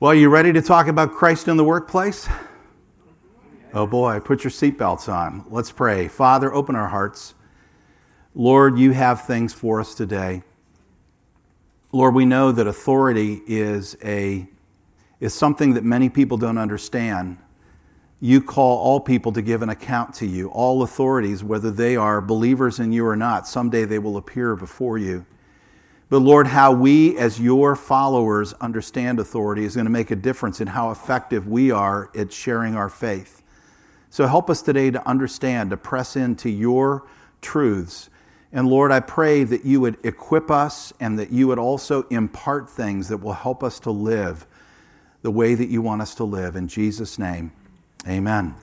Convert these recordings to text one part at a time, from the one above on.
Well, you ready to talk about Christ in the workplace? Oh boy, put your seatbelts on. Let's pray. Father, open our hearts. Lord, you have things for us today. Lord, we know that authority is, a, is something that many people don't understand. You call all people to give an account to you. All authorities, whether they are believers in you or not, someday they will appear before you. But Lord, how we as your followers understand authority is going to make a difference in how effective we are at sharing our faith. So help us today to understand, to press into your truths. And Lord, I pray that you would equip us and that you would also impart things that will help us to live the way that you want us to live. In Jesus' name, amen.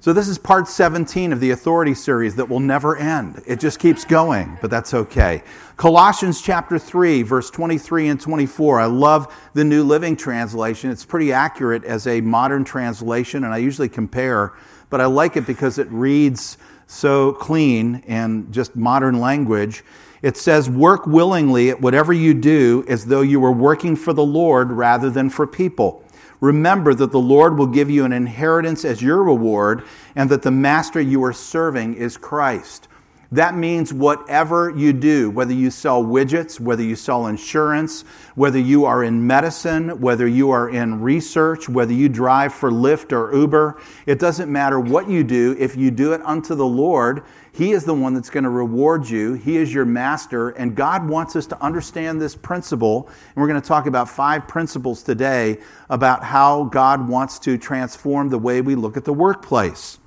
So, this is part 17 of the authority series that will never end. It just keeps going, but that's okay. Colossians chapter 3, verse 23 and 24. I love the New Living Translation. It's pretty accurate as a modern translation, and I usually compare, but I like it because it reads so clean and just modern language. It says, Work willingly at whatever you do as though you were working for the Lord rather than for people Remember that the Lord will give you an inheritance as your reward, and that the master you are serving is Christ. That means whatever you do, whether you sell widgets, whether you sell insurance, whether you are in medicine, whether you are in research, whether you drive for Lyft or Uber, it doesn't matter what you do. If you do it unto the Lord, He is the one that's going to reward you. He is your master. And God wants us to understand this principle. And we're going to talk about five principles today about how God wants to transform the way we look at the workplace.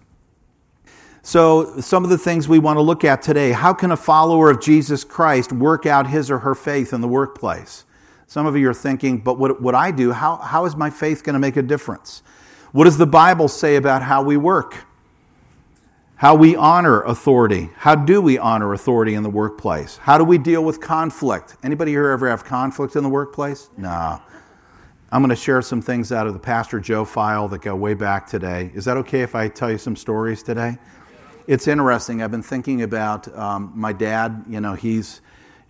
So, some of the things we want to look at today how can a follower of Jesus Christ work out his or her faith in the workplace? Some of you are thinking, but what, what I do, how, how is my faith going to make a difference? What does the Bible say about how we work? How we honor authority? How do we honor authority in the workplace? How do we deal with conflict? Anybody here ever have conflict in the workplace? No. I'm going to share some things out of the Pastor Joe file that go way back today. Is that okay if I tell you some stories today? it's interesting. I've been thinking about um, my dad. You know, he's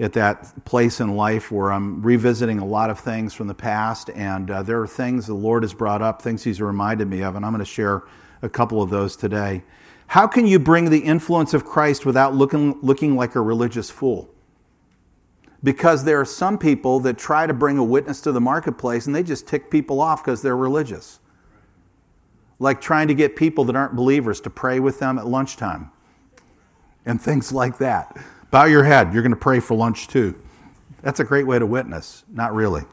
at that place in life where I'm revisiting a lot of things from the past, and uh, there are things the Lord has brought up, things He's reminded me of, and I'm going to share a couple of those today. How can you bring the influence of Christ without looking, looking like a religious fool? Because there are some people that try to bring a witness to the marketplace and they just tick people off because they're religious like trying to get people that aren't believers to pray with them at lunchtime and things like that. Bow your head, you're going to pray for lunch too. That's a great way to witness. Not really.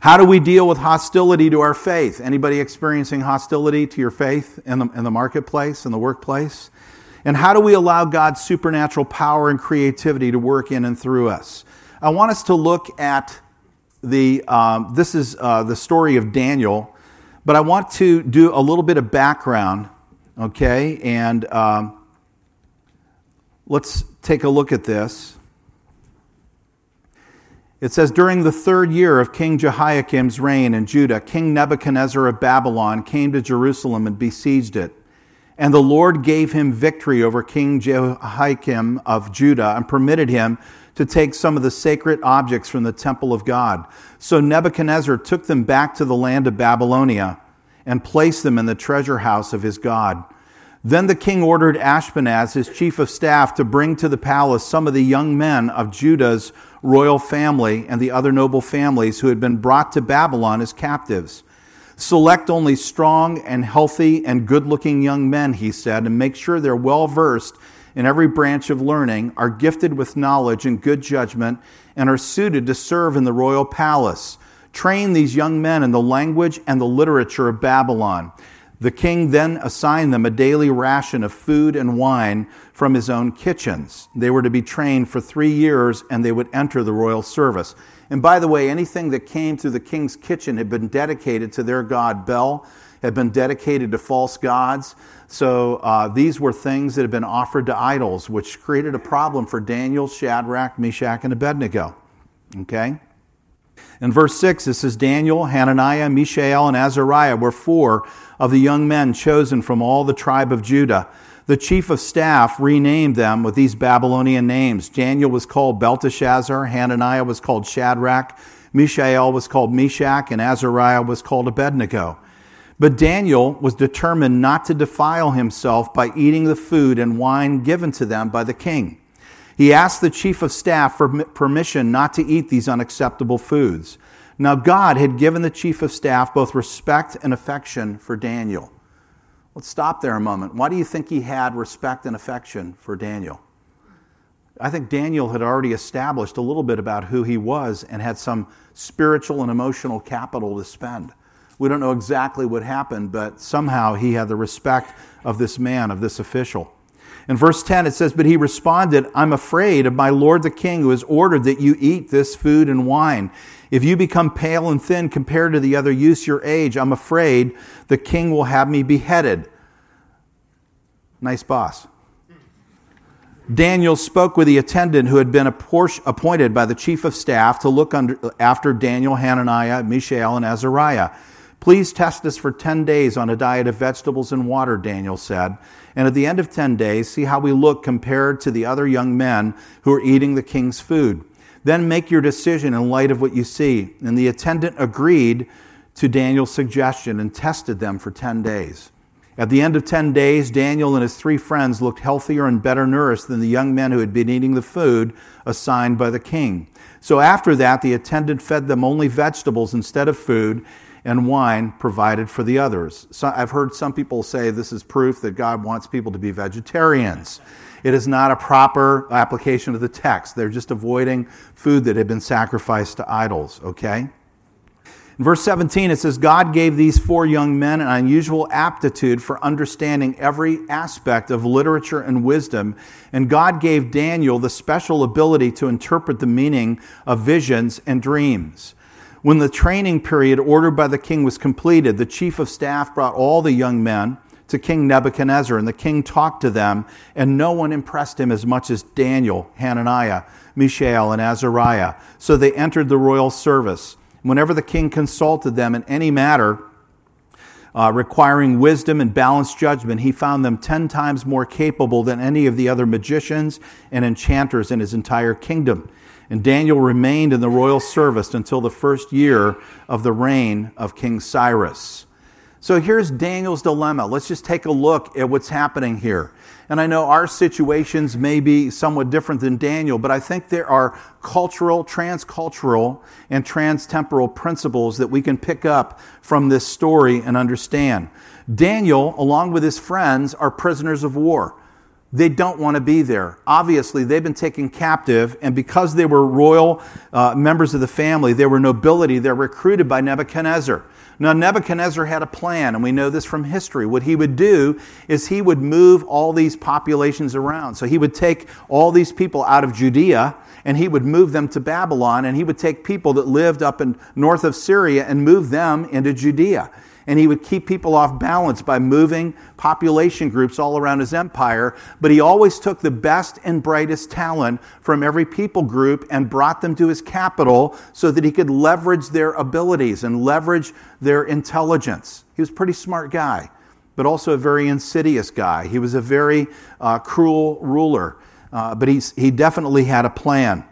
How do we deal with hostility to our faith? Anybody experiencing hostility to your faith in the, in the marketplace, in the workplace? And how do we allow God's supernatural power and creativity to work in and through us? I want us to look at the, um, this is uh, the story of Daniel but I want to do a little bit of background, okay? And um, let's take a look at this. It says, During the third year of King Jehoiakim's reign in Judah, King Nebuchadnezzar of Babylon came to Jerusalem and besieged it. And the Lord gave him victory over King Jehoiakim of Judah and permitted him to take some of the sacred objects from the temple of God. So Nebuchadnezzar took them back to the land of Babylonia and placed them in the treasure house of his God. Then the king ordered Ashpenaz, his chief of staff, to bring to the palace some of the young men of Judah's royal family and the other noble families who had been brought to Babylon as captives. Select only strong and healthy and good looking young men, he said, and make sure they're well versed in every branch of learning, are gifted with knowledge and good judgment, and are suited to serve in the royal palace. Train these young men in the language and the literature of Babylon. The king then assigned them a daily ration of food and wine from his own kitchens. They were to be trained for three years and they would enter the royal service. And by the way, anything that came through the king's kitchen had been dedicated to their god Bel, had been dedicated to false gods. So uh, these were things that had been offered to idols, which created a problem for Daniel, Shadrach, Meshach, and Abednego. Okay? In verse 6, it says Daniel, Hananiah, Mishael, and Azariah were four of the young men chosen from all the tribe of Judah. The chief of staff renamed them with these Babylonian names. Daniel was called Belteshazzar, Hananiah was called Shadrach, Mishael was called Meshach, and Azariah was called Abednego. But Daniel was determined not to defile himself by eating the food and wine given to them by the king. He asked the chief of staff for permission not to eat these unacceptable foods. Now, God had given the chief of staff both respect and affection for Daniel. Let's stop there a moment. Why do you think he had respect and affection for Daniel? I think Daniel had already established a little bit about who he was and had some spiritual and emotional capital to spend. We don't know exactly what happened, but somehow he had the respect of this man, of this official. In verse 10, it says, But he responded, I'm afraid of my lord the king, who has ordered that you eat this food and wine. If you become pale and thin compared to the other youths your age, I'm afraid the king will have me beheaded. Nice boss. Daniel spoke with the attendant who had been appointed by the chief of staff to look under, after Daniel, Hananiah, Mishael, and Azariah. Please test us for 10 days on a diet of vegetables and water, Daniel said. And at the end of 10 days, see how we look compared to the other young men who are eating the king's food. Then make your decision in light of what you see. And the attendant agreed to Daniel's suggestion and tested them for 10 days. At the end of 10 days, Daniel and his three friends looked healthier and better nourished than the young men who had been eating the food assigned by the king. So after that, the attendant fed them only vegetables instead of food and wine provided for the others. So I've heard some people say this is proof that God wants people to be vegetarians. It is not a proper application of the text. They're just avoiding food that had been sacrificed to idols, okay? In verse 17, it says, God gave these four young men an unusual aptitude for understanding every aspect of literature and wisdom, and God gave Daniel the special ability to interpret the meaning of visions and dreams. When the training period ordered by the king was completed, the chief of staff brought all the young men to King Nebuchadnezzar, and the king talked to them, and no one impressed him as much as Daniel, Hananiah, Mishael, and Azariah. So they entered the royal service. Whenever the king consulted them in any matter uh, requiring wisdom and balanced judgment, he found them ten times more capable than any of the other magicians and enchanters in his entire kingdom. And Daniel remained in the royal service until the first year of the reign of King Cyrus. So here's Daniel's dilemma. Let's just take a look at what's happening here. And I know our situations may be somewhat different than Daniel, but I think there are cultural, transcultural, and transtemporal principles that we can pick up from this story and understand. Daniel, along with his friends, are prisoners of war. They don't want to be there. Obviously, they've been taken captive, and because they were royal uh, members of the family, they were nobility, they're recruited by Nebuchadnezzar. Now, Nebuchadnezzar had a plan, and we know this from history. What he would do is he would move all these populations around. So he would take all these people out of Judea and he would move them to Babylon, and he would take people that lived up in north of Syria and move them into Judea and he would keep people off balance by moving population groups all around his empire. But he always took the best and brightest talent from every people group and brought them to his capital so that he could leverage their abilities and leverage their intelligence. He was a pretty smart guy, but also a very insidious guy. He was a very uh, cruel ruler, uh, but he's, he definitely had a plan.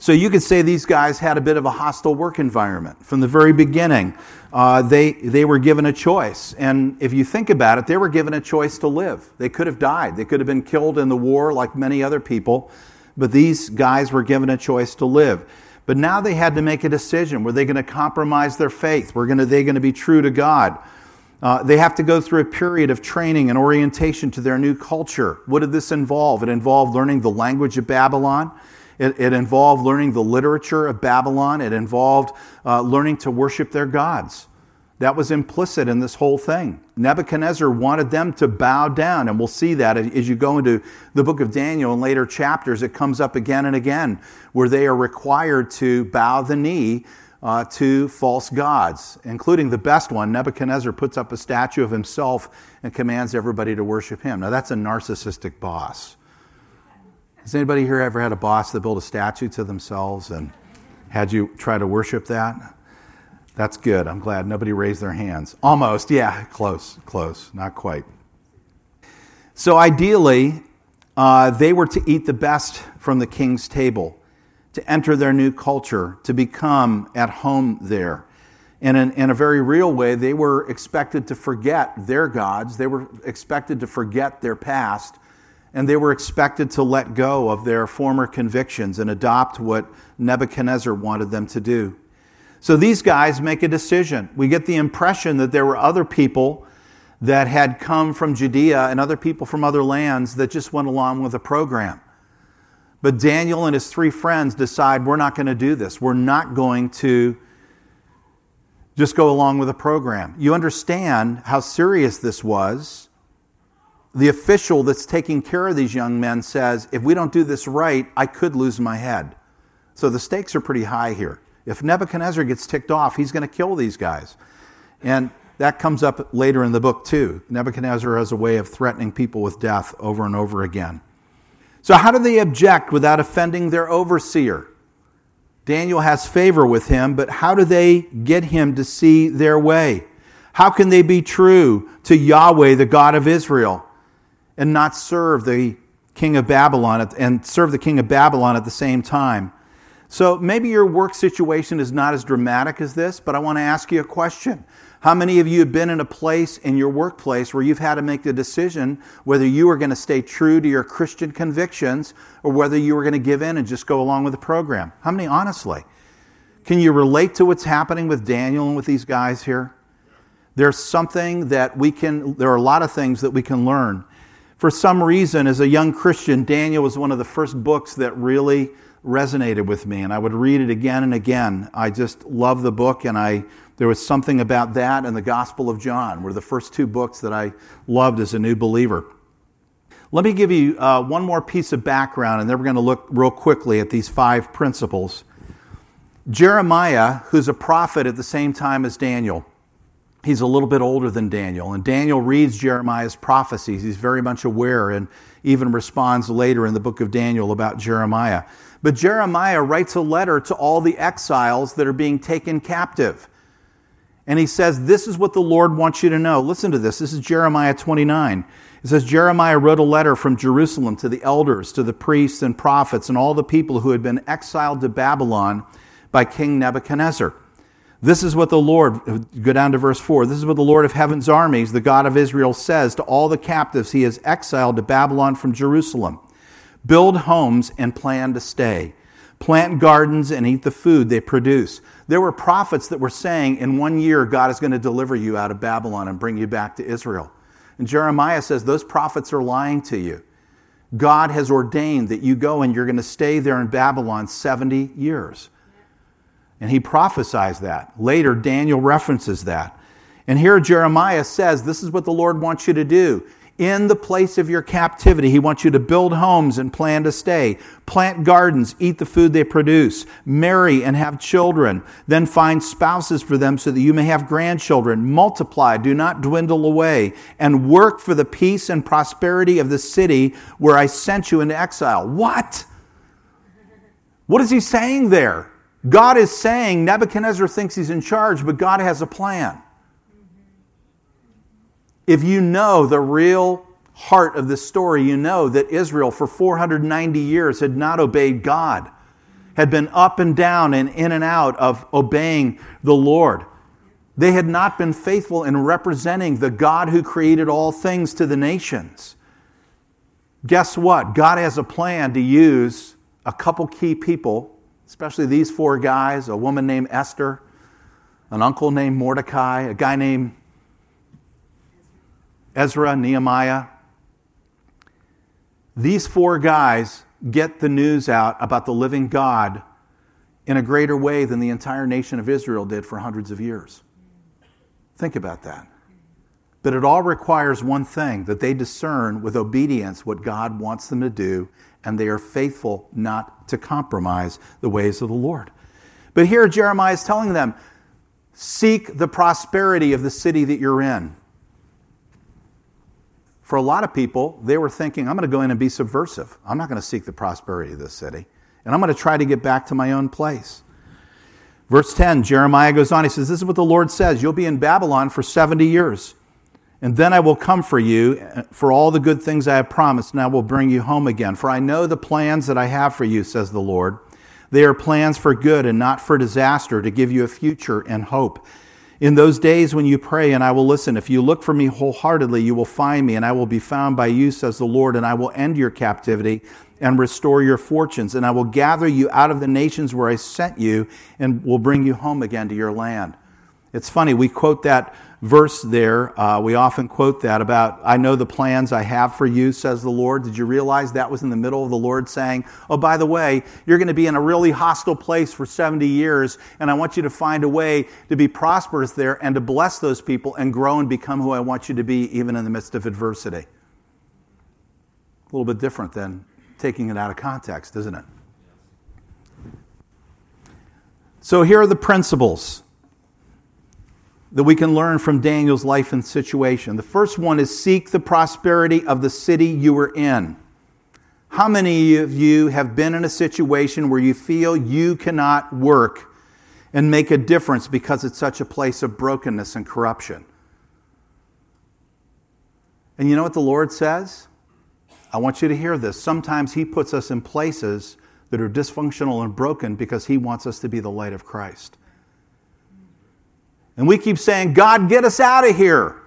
So you could say these guys had a bit of a hostile work environment from the very beginning. Uh, they, they were given a choice. And if you think about it, they were given a choice to live. They could have died, they could have been killed in the war like many other people, but these guys were given a choice to live. But now they had to make a decision. Were they going to compromise their faith? Were gonna, they going to be true to God? Uh, they have to go through a period of training and orientation to their new culture. What did this involve? It involved learning the language of Babylon. It, it involved learning the literature of Babylon. It involved uh, learning to worship their gods. That was implicit in this whole thing. Nebuchadnezzar wanted them to bow down, and we'll see that as you go into the book of Daniel in later chapters. It comes up again and again where they are required to bow the knee uh, to false gods, including the best one. Nebuchadnezzar puts up a statue of himself and commands everybody to worship him. Now, that's a narcissistic boss. Has anybody here ever had a boss that built a statue to themselves and had you try to worship that? That's good. I'm glad nobody raised their hands. Almost, yeah, close, close, not quite. So ideally, uh, they were to eat the best from the king's table, to enter their new culture, to become at home there. And in, in, a very real way, they were expected to forget their gods. They were expected to forget their past. And they were expected to let go of their former convictions and adopt what Nebuchadnezzar wanted them to do. So these guys make a decision. We get the impression that there were other people that had come from Judea and other people from other lands that just went along with the program. But Daniel and his three friends decide we're not going to do this. We're not going to just go along with the program. You understand how serious this was. The official that's taking care of these young men says, if we don't do this right, I could lose my head. So the stakes are pretty high here. If Nebuchadnezzar gets ticked off, he's going to kill these guys. And that comes up later in the book, too. Nebuchadnezzar has a way of threatening people with death over and over again. So, how do they object without offending their overseer? Daniel has favor with him, but how do they get him to see their way? How can they be true to Yahweh, the God of Israel, and not serve the king of Babylon and serve the king of Babylon at the same time? So maybe your work situation is not as dramatic as this, but I want to ask you a question. How many of you have been in a place in your workplace where you've had to make the decision whether you are going to stay true to your Christian convictions or whether you are going to give in and just go along with the program? How many, honestly? Can you relate to what's happening with Daniel and with these guys here? There's something that we can, there are a lot of things that we can learn. For some reason, as a young Christian, Daniel was one of the first books that really resonated with me, and I would read it again and again. I just love the book, and I there was something about that and the Gospel of John were the first two books that I loved as a new believer. Let me give you uh, one more piece of background, and then we're going to look real quickly at these five principles. Jeremiah, who's a prophet at the same time as Daniel, he's a little bit older than Daniel, and Daniel reads Jeremiah's prophecies. He's very much aware and even responds later in the book of Daniel about Jeremiah. But Jeremiah writes a letter to all the exiles that are being taken captive. And he says, This is what the Lord wants you to know. Listen to this. This is Jeremiah 29. It says, Jeremiah wrote a letter from Jerusalem to the elders, to the priests and prophets, and all the people who had been exiled to Babylon by King Nebuchadnezzar. This is what the Lord, go down to verse 4. This is what the Lord of heaven's armies, the God of Israel, says to all the captives he has exiled to Babylon from Jerusalem Build homes and plan to stay. Plant gardens and eat the food they produce. There were prophets that were saying, in one year, God is going to deliver you out of Babylon and bring you back to Israel. And Jeremiah says, those prophets are lying to you. God has ordained that you go and you're going to stay there in Babylon 70 years. And he prophesies that. Later, Daniel references that. And here Jeremiah says, This is what the Lord wants you to do in the place of your captivity. He wants you to build homes and plan to stay, plant gardens, eat the food they produce, marry and have children, then find spouses for them so that you may have grandchildren. Multiply, do not dwindle away, and work for the peace and prosperity of the city where I sent you into exile. What? What is he saying there? God is saying Nebuchadnezzar thinks he's in charge, but God has a plan if you know the real heart of this story, you know that Israel for 490 years had not obeyed God, had been up and down and in and out of obeying the Lord. They had not been faithful in representing the God who created all things to the nations. Guess what? God has a plan to use a couple key people, especially these four guys a woman named Esther, an uncle named Mordecai, a guy named Ezra, Nehemiah. These four guys get the news out about the living God in a greater way than the entire nation of Israel did for hundreds of years. Think about that. But it all requires one thing that they discern with obedience what God wants them to do, and they are faithful not to compromise the ways of the Lord. But here Jeremiah is telling them seek the prosperity of the city that you're in for a lot of people, they were thinking, I'm going to go in and be subversive. I'm not going to seek the prosperity of this city. And I'm going to try to get back to my own place. Verse 10, Jeremiah goes on. He says, This is what the Lord says You'll be in Babylon for 70 years. And then I will come for you uh, for all the good things I have promised, and I will bring you home again. For I know the plans that I have for you, says the Lord. They are plans for good and not for disaster, to give you a future and hope. In those days when you pray, and I will listen, if you look for me wholeheartedly, you will find me, and I will be found by you, says the Lord, and I will end your captivity and restore your fortunes, and I will gather you out of the nations where I sent you, and will bring you home again to your land. It's funny, we quote that verse there. Uh, we often quote that about, I know the plans I have for you, says the Lord. Did you realize that was in the middle of the Lord saying, Oh, by the way, you're going to be in a really hostile place for 70 years, and I want you to find a way to be prosperous there and to bless those people and grow and become who I want you to be, even in the midst of adversity? A little bit different than taking it out of context, isn't it? So here are the principles that we can learn from Daniel's life and situation. The first one is seek the prosperity of the city you are in. How many of you have been in a situation where you feel you cannot work and make a difference because it's such a place of brokenness and corruption? And you know what the Lord says? I want you to hear this. Sometimes He puts us in places that are dysfunctional and broken because He wants us to be the light of Christ. And we keep saying, God, get us out of here.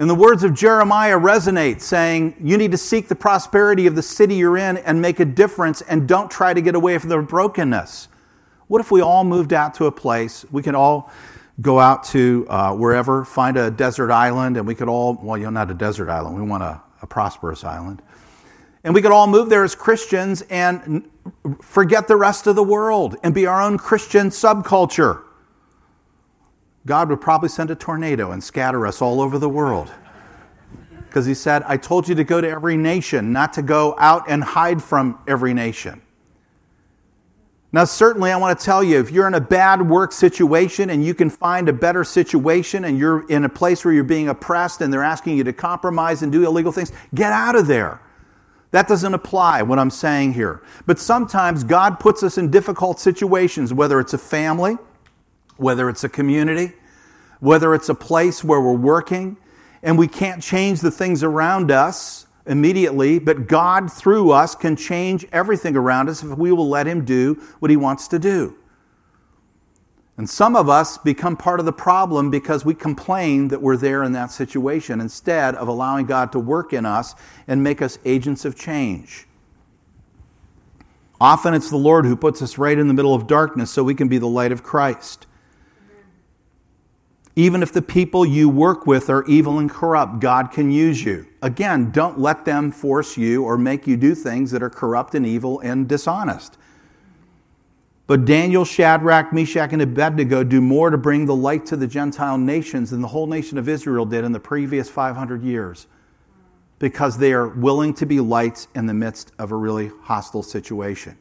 And the words of Jeremiah resonate, saying, You need to seek the prosperity of the city you're in and make a difference and don't try to get away from the brokenness. What if we all moved out to a place, we could all go out to uh, wherever, find a desert island, and we could all, well, you know, not a desert island, we want a, a prosperous island. And we could all move there as Christians and forget the rest of the world and be our own Christian subculture. God would probably send a tornado and scatter us all over the world. Because he said, I told you to go to every nation, not to go out and hide from every nation. Now, certainly, I want to tell you if you're in a bad work situation and you can find a better situation and you're in a place where you're being oppressed and they're asking you to compromise and do illegal things, get out of there. That doesn't apply, what I'm saying here. But sometimes God puts us in difficult situations, whether it's a family, whether it's a community, whether it's a place where we're working, and we can't change the things around us immediately, but God through us can change everything around us if we will let Him do what He wants to do. And some of us become part of the problem because we complain that we're there in that situation instead of allowing God to work in us and make us agents of change. Often it's the Lord who puts us right in the middle of darkness so we can be the light of Christ. Even if the people you work with are evil and corrupt, God can use you. Again, don't let them force you or make you do things that are corrupt and evil and dishonest. But Daniel, Shadrach, Meshach, and Abednego do more to bring the light to the Gentile nations than the whole nation of Israel did in the previous 500 years because they are willing to be lights in the midst of a really hostile situation.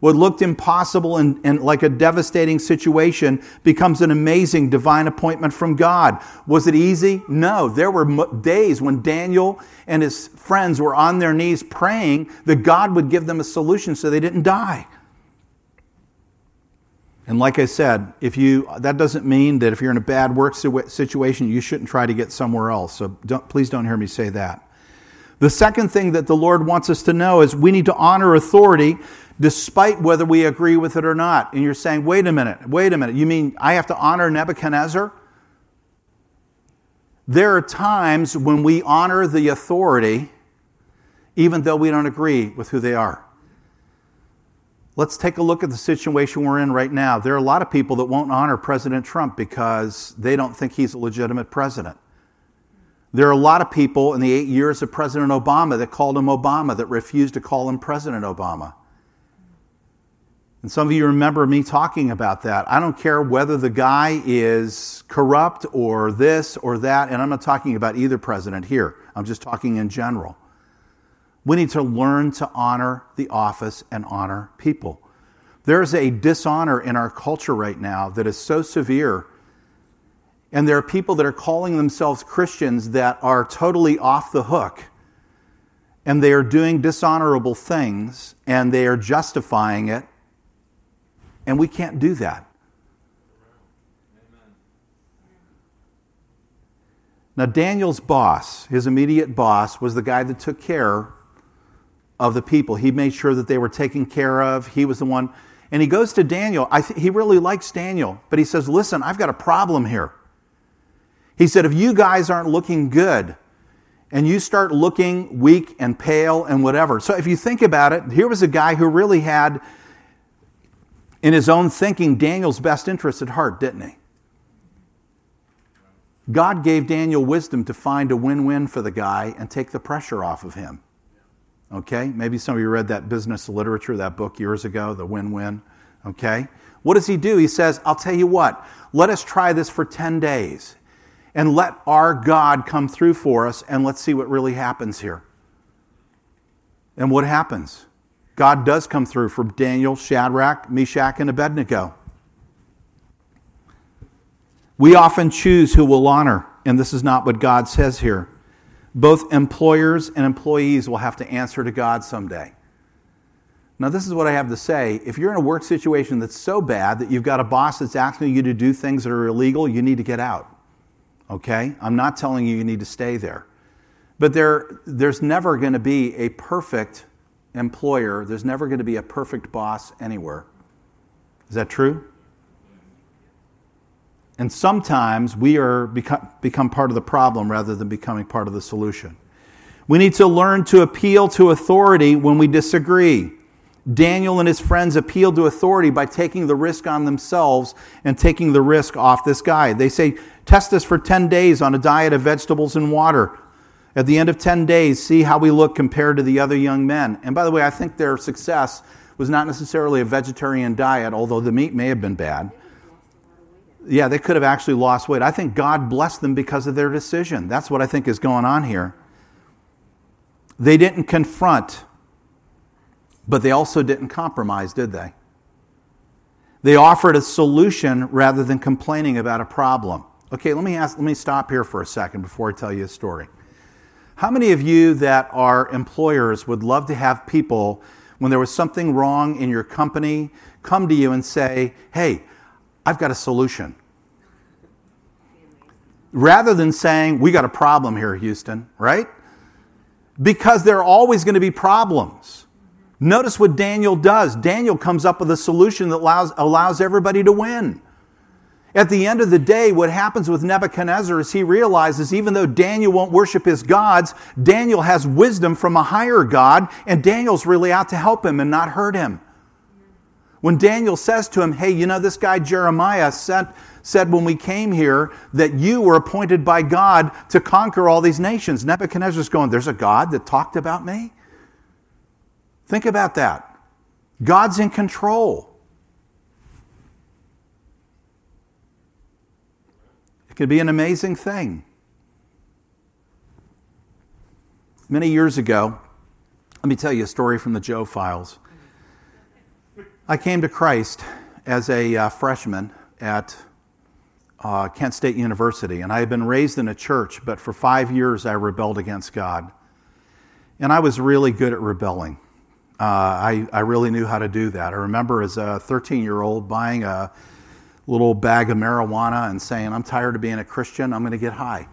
What looked impossible and, and, like a devastating situation becomes an amazing divine appointment from God. Was it easy? No. There were days when Daniel and his friends were on their knees praying that God would give them a solution so they didn't die. And like I said, if you that doesn't mean that if you're in a bad work situation, you shouldn't try to get somewhere else. So don't, please don't hear me say that. The second thing that the Lord wants us to know is we need to honor authority despite whether we agree with it or not. And you're saying, wait a minute, wait a minute. You mean I have to honor Nebuchadnezzar? There are times when we honor the authority even though we don't agree with who they are. Let's take a look at the situation we're in right now. There are a lot of people that won't honor President Trump because they don't think he's a legitimate president. There are a lot of people in the eight years of President Obama that called him Obama that refused to call him President Obama. And some of you remember me talking about that. I don't care whether the guy is corrupt or this or that, and I'm not talking about either president here. I'm just talking in general. We need to learn to honor the office and honor people. There's a dishonor in our culture right now that is so severe. And there are people that are calling themselves Christians that are totally off the hook. And they are doing dishonorable things and they are justifying it and we can't do that. Now, Daniel's boss, his immediate boss, was the guy that took care of the people. He made sure that they were taken care of. He was the one. And he goes to Daniel. Th- he really likes Daniel, but he says, Listen, I've got a problem here. He said, If you guys aren't looking good, and you start looking weak and pale and whatever. So if you think about it, here was a guy who really had, in his own thinking, Daniel's best interest at heart, didn't he? God gave Daniel wisdom to find a win win for the guy and take the pressure off of him. Okay? Maybe some of you read that business literature, that book years ago, The Win Win. Okay? What does he do? He says, I'll tell you what, let us try this for 10 days and let our God come through for us and let's see what really happens here. And what happens? God does come through for Daniel, Shadrach, Meshach, and Abednego. We often choose who will honor, and this is not what God says here. Both employers and employees will have to answer to God someday. Now, this is what I have to say. If you're in a work situation that's so bad that you've got a boss that's asking you to do things that are illegal, you need to get out. Okay? I'm not telling you you need to stay there. But there, there's never going to be a perfect employer, there's never going to be a perfect boss anywhere. Is that true? And sometimes we are become, become part of the problem rather than becoming part of the solution. We need to learn to appeal to authority when we disagree. Daniel and his friends appealed to authority by taking the risk on themselves and taking the risk off this guy. They say, Test us for 10 days on a diet of vegetables and water. At the end of 10 days, see how we look compared to the other young men. And by the way, I think their success was not necessarily a vegetarian diet, although the meat may have been bad yeah, they could have actually lost weight. I think God blessed them because of their decision. That's what I think is going on here. They didn't confront, but they also didn't compromise, did they? They offered a solution rather than complaining about a problem. Okay, let me ask, let me stop here for a second before I tell you a story. How many of you that are employers would love to have people, when there was something wrong in your company, come to you and say, hey, I've got a solution. Rather than saying, we got a problem here, Houston, right? Because there are always going to be problems. Notice what Daniel does. Daniel comes up with a solution that allows, allows everybody to win. At the end of the day, what happens with Nebuchadnezzar is he realizes even though Daniel won't worship his gods, Daniel has wisdom from a higher God, and Daniel's really out to help him and not hurt him. When Daniel says to him, Hey, you know, this guy Jeremiah said, said when we came here that you were appointed by God to conquer all these nations. Nebuchadnezzar's going, There's a God that talked about me? Think about that. God's in control. It could be an amazing thing. Many years ago, let me tell you a story from the Joe files. I came to Christ as a uh, freshman at uh, Kent State University, and I had been raised in a church, but for five years I rebelled against God. And I was really good at rebelling. Uh, I, I really knew how to do that. I remember as a 13 year old buying a little bag of marijuana and saying, I'm tired of being a Christian, I'm going to get high.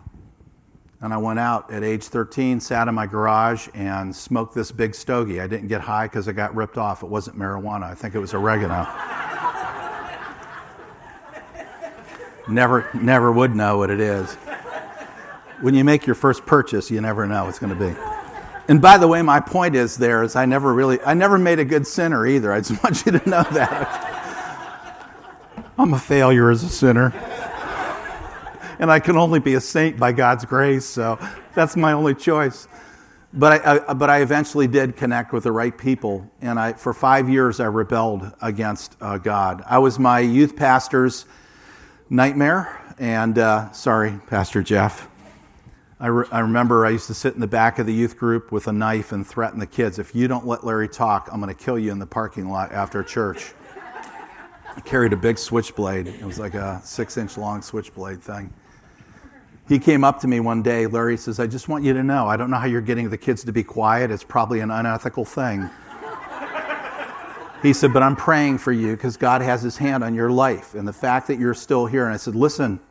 And I went out at age 13, sat in my garage, and smoked this big stogie. I didn't get high because I got ripped off. It wasn't marijuana, I think it was oregano. never, never would know what it is. When you make your first purchase, you never know what it's going to be. And by the way, my point is there is I never really, I never made a good sinner either. I just want you to know that. I'm a failure as a sinner and I can only be a saint by God's grace, so that's my only choice. But I, I, but I eventually did connect with the right people, and I, for five years I rebelled against uh, God. I was my youth pastor's nightmare, and uh, sorry, Pastor Jeff. I, re- I remember I used to sit in the back of the youth group with a knife and threaten the kids if you don't let Larry talk, I'm going to kill you in the parking lot after church. I carried a big switchblade. It was like a six inch long switchblade thing. He came up to me one day, Larry says, I just want you to know, I don't know how you're getting the kids to be quiet. It's probably an unethical thing. he said, But I'm praying for you because God has his hand on your life and the fact that you're still here. And I said, Listen,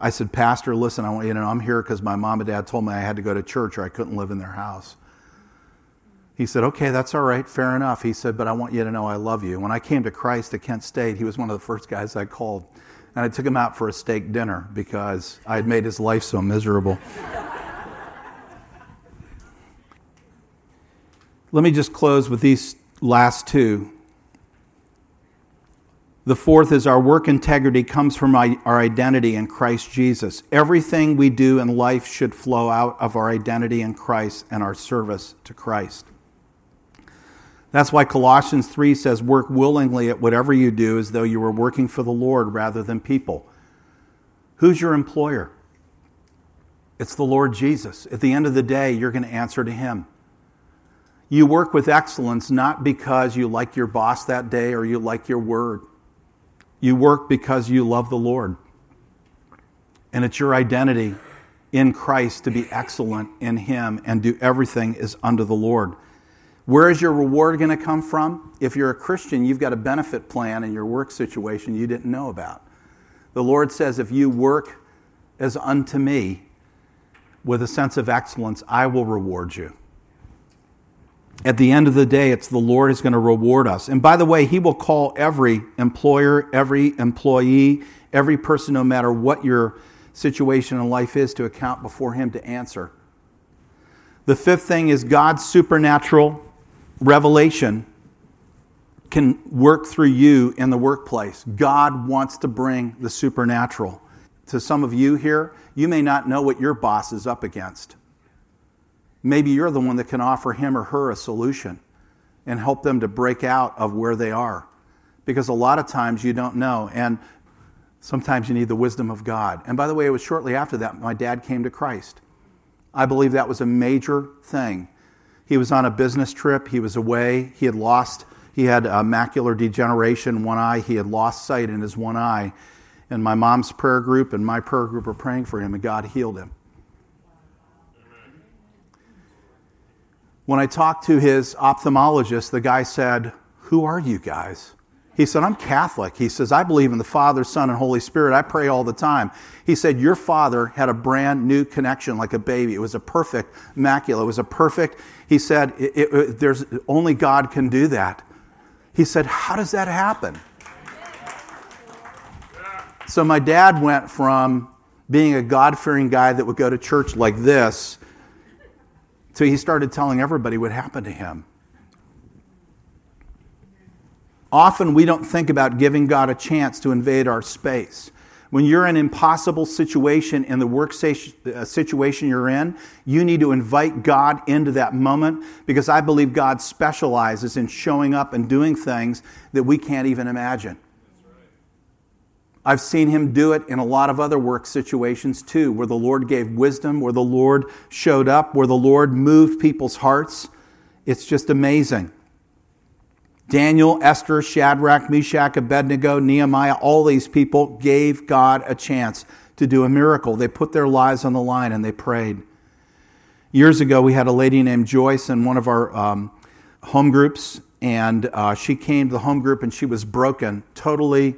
I said, Pastor, listen, I want, you know, I'm here because my mom and dad told me I had to go to church or I couldn't live in their house. He said, Okay, that's all right, fair enough. He said, But I want you to know I love you. When I came to Christ at Kent State, he was one of the first guys I called. And I took him out for a steak dinner because I had made his life so miserable. Let me just close with these last two. The fourth is our work integrity comes from our identity in Christ Jesus. Everything we do in life should flow out of our identity in Christ and our service to Christ. That's why Colossians 3 says, Work willingly at whatever you do as though you were working for the Lord rather than people. Who's your employer? It's the Lord Jesus. At the end of the day, you're going to answer to Him. You work with excellence not because you like your boss that day or you like your word. You work because you love the Lord. And it's your identity in Christ to be excellent in Him and do everything is under the Lord. Where is your reward going to come from? If you're a Christian, you've got a benefit plan in your work situation you didn't know about. The Lord says, if you work as unto me with a sense of excellence, I will reward you. At the end of the day, it's the Lord is going to reward us. And by the way, He will call every employer, every employee, every person, no matter what your situation in life is, to account before Him to answer. The fifth thing is God's supernatural revelation can work through you in the workplace. God wants to bring the supernatural. To some of you here, you may not know what your boss is up against. Maybe you're the one that can offer him or her a solution and help them to break out of where they are. Because a lot of times you don't know, and sometimes you need the wisdom of God. And by the way, it was shortly after that my dad came to Christ. I believe that was a major thing he was on a business trip. He was away. He had lost, he had macular degeneration one eye. He had lost sight in his one eye. And my mom's prayer group and my prayer group were praying for him, and God healed him. When I talked to his ophthalmologist, the guy said, Who are you guys? He said, I'm Catholic. He says, I believe in the Father, Son, and Holy Spirit. I pray all the time. He said, Your father had a brand new connection like a baby. It was a perfect macula. It was a perfect, he said, it, it, there's only God can do that. He said, How does that happen? So my dad went from being a God fearing guy that would go to church like this to he started telling everybody what happened to him. Often we don't think about giving God a chance to invade our space. When you're in an impossible situation in the work uh, situation you're in, you need to invite God into that moment because I believe God specializes in showing up and doing things that we can't even imagine. I've seen him do it in a lot of other work situations too, where the Lord gave wisdom, where the Lord showed up, where the Lord moved people's hearts. It's just amazing. Daniel, Esther, Shadrach, Meshach, Abednego, Nehemiah, all these people gave God a chance to do a miracle. They put their lives on the line and they prayed. Years ago, we had a lady named Joyce in one of our um, home groups, and uh, she came to the home group and she was broken, totally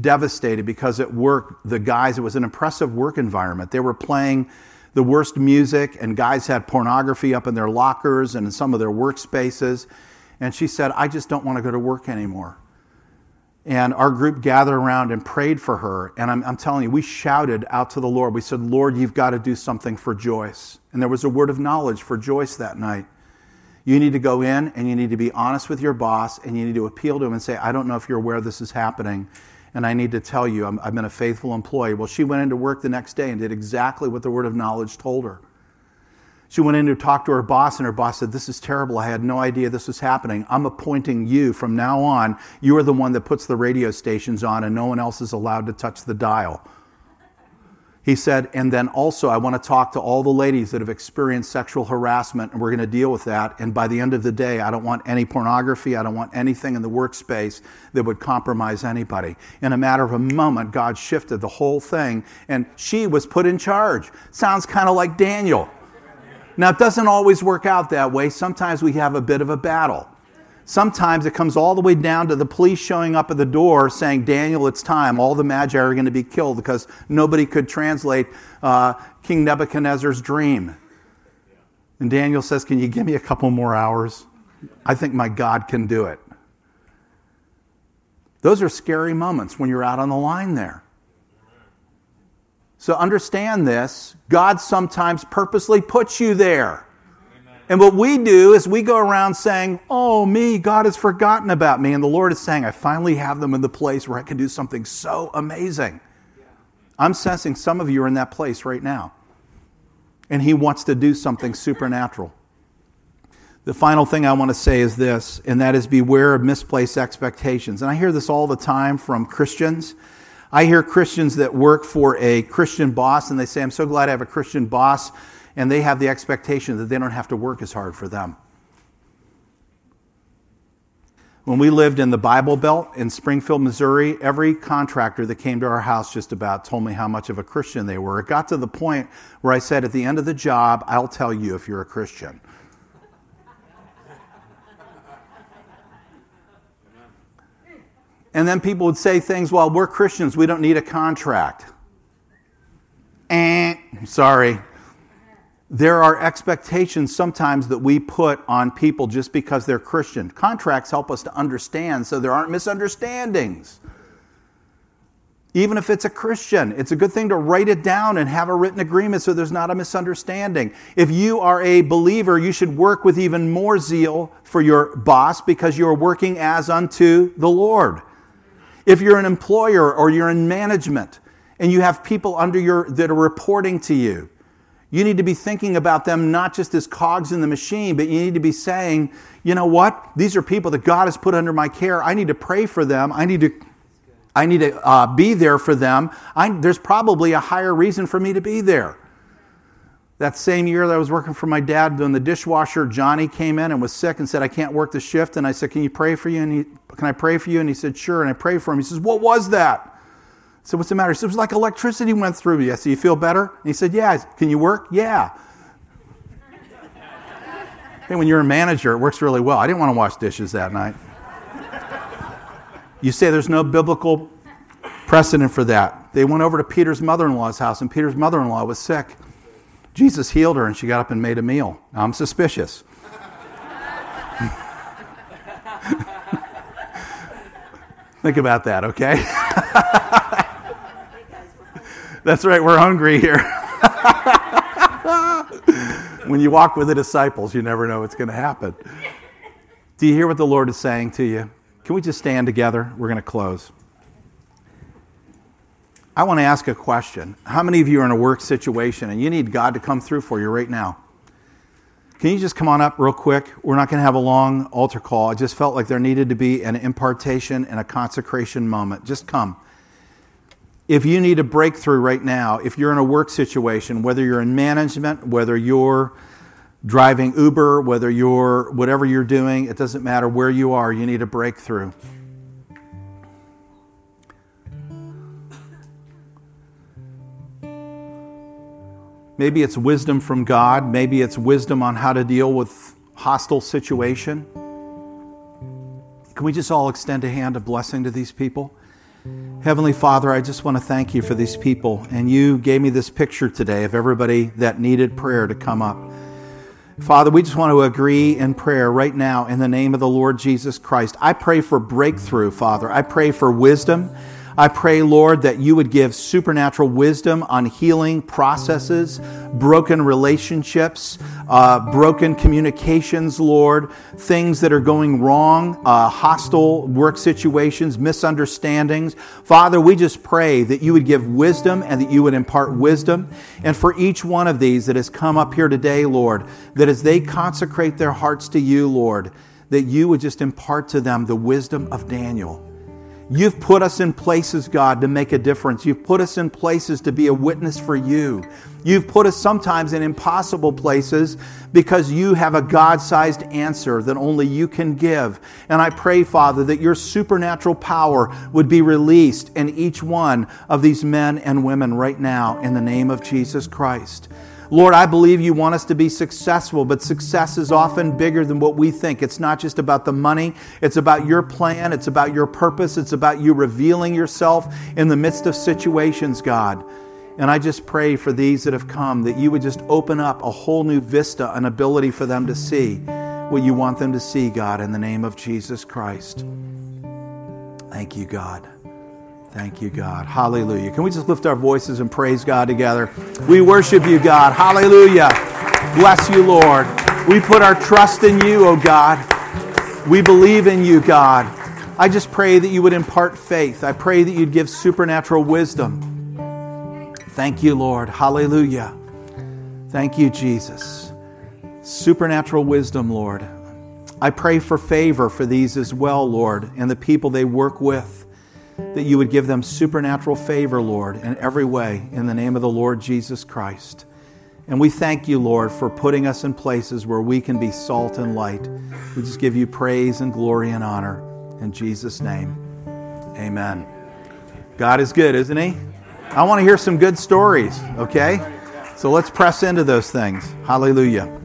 devastated because at work, the guys, it was an impressive work environment. They were playing the worst music, and guys had pornography up in their lockers and in some of their workspaces. And she said, I just don't want to go to work anymore. And our group gathered around and prayed for her. And I'm, I'm, telling you, we shouted out to the Lord. We said, Lord, you've got to do something for Joyce. And there was a word of knowledge for Joyce that night. You need to go in and you need to be honest with your boss and you need to appeal to him and say, I don't know if you're aware this is happening. And I need to tell you, i have been a faithful employee. Well, she went into work the next day and did exactly what the word of knowledge told her. She went in to talk to her boss, and her boss said, This is terrible. I had no idea this was happening. I'm appointing you from now on. You are the one that puts the radio stations on, and no one else is allowed to touch the dial. He said, and then also, I want to talk to all the ladies that have experienced sexual harassment, and we're going to deal with that. And by the end of the day, I don't want any pornography. I don't want anything in the workspace that would compromise anybody. In a matter of a moment, God shifted the whole thing, and she was put in charge. Sounds kind of like Daniel. Now, it doesn't always work out that way. Sometimes we have a bit of a battle. Sometimes it comes all the way down to the police showing up at the door saying, Daniel, it's time. All the magi are going to be killed because nobody could translate uh, King Nebuchadnezzar's dream. And Daniel says, Can you give me a couple more hours? I think my God can do it. Those are scary moments when you're out on the line there. So understand this God sometimes purposely puts you there. And what we do is we go around saying, Oh, me, God has forgotten about me. And the Lord is saying, I finally have them in the place where I can do something so amazing. I'm sensing some of you are in that place right now. And He wants to do something supernatural. The final thing I want to say is this, and that is beware of misplaced expectations. And I hear this all the time from Christians. I hear Christians that work for a Christian boss, and they say, I'm so glad I have a Christian boss and they have the expectation that they don't have to work as hard for them. When we lived in the Bible Belt in Springfield, Missouri, every contractor that came to our house just about told me how much of a Christian they were. It got to the point where I said, at the end of the job, I'll tell you if you're a Christian. And then people would say things, well, we're Christians, we don't need a contract. Eh, sorry there are expectations sometimes that we put on people just because they're Christian. Contracts help us to understand so there aren't misunderstandings. Even if it's a Christian, it's a good thing to write it down and have a written agreement so there's not a misunderstanding. If you are a believer, you should work with even more zeal for your boss because you're working as unto the Lord. If you're an employer or you're in management and you have people under your that are reporting to you, you need to be thinking about them not just as cogs in the machine, but you need to be saying, you know what? These are people that God has put under my care. I need to pray for them. I need to, I need to uh, be there for them. I, there's probably a higher reason for me to be there. That same year that I was working for my dad doing the dishwasher, Johnny came in and was sick and said, I can't work the shift. And I said, Can you pray for you? And he, can I pray for you? And he said, Sure. And I prayed for him. He says, What was that? Said, What's the matter? He said, It was like electricity went through me. I said, You feel better? And he said, Yeah. Can you work? Yeah. hey, when you're a manager, it works really well. I didn't want to wash dishes that night. You say there's no biblical precedent for that. They went over to Peter's mother in law's house, and Peter's mother in law was sick. Jesus healed her, and she got up and made a meal. Now, I'm suspicious. Think about that, okay? That's right, we're hungry here. when you walk with the disciples, you never know what's going to happen. Do you hear what the Lord is saying to you? Can we just stand together? We're going to close. I want to ask a question. How many of you are in a work situation and you need God to come through for you right now? Can you just come on up real quick? We're not going to have a long altar call. I just felt like there needed to be an impartation and a consecration moment. Just come if you need a breakthrough right now, if you're in a work situation, whether you're in management, whether you're driving Uber, whether you're whatever you're doing, it doesn't matter where you are, you need a breakthrough. Maybe it's wisdom from God, maybe it's wisdom on how to deal with hostile situation. Can we just all extend a hand of blessing to these people? Heavenly Father, I just want to thank you for these people. And you gave me this picture today of everybody that needed prayer to come up. Father, we just want to agree in prayer right now in the name of the Lord Jesus Christ. I pray for breakthrough, Father. I pray for wisdom. I pray, Lord, that you would give supernatural wisdom on healing processes, broken relationships, uh, broken communications, Lord, things that are going wrong, uh, hostile work situations, misunderstandings. Father, we just pray that you would give wisdom and that you would impart wisdom. And for each one of these that has come up here today, Lord, that as they consecrate their hearts to you, Lord, that you would just impart to them the wisdom of Daniel You've put us in places, God, to make a difference. You've put us in places to be a witness for you. You've put us sometimes in impossible places because you have a God sized answer that only you can give. And I pray, Father, that your supernatural power would be released in each one of these men and women right now in the name of Jesus Christ. Lord, I believe you want us to be successful, but success is often bigger than what we think. It's not just about the money, it's about your plan, it's about your purpose, it's about you revealing yourself in the midst of situations, God. And I just pray for these that have come that you would just open up a whole new vista, an ability for them to see what you want them to see, God, in the name of Jesus Christ. Thank you, God. Thank you, God. Hallelujah. Can we just lift our voices and praise God together? We worship you, God. Hallelujah. Bless you, Lord. We put our trust in you, oh God. We believe in you, God. I just pray that you would impart faith. I pray that you'd give supernatural wisdom. Thank you, Lord. Hallelujah. Thank you, Jesus. Supernatural wisdom, Lord. I pray for favor for these as well, Lord, and the people they work with, that you would give them supernatural favor, Lord, in every way, in the name of the Lord Jesus Christ. And we thank you, Lord, for putting us in places where we can be salt and light. We just give you praise and glory and honor. In Jesus' name, amen. God is good, isn't He? I want to hear some good stories, okay? So let's press into those things. Hallelujah.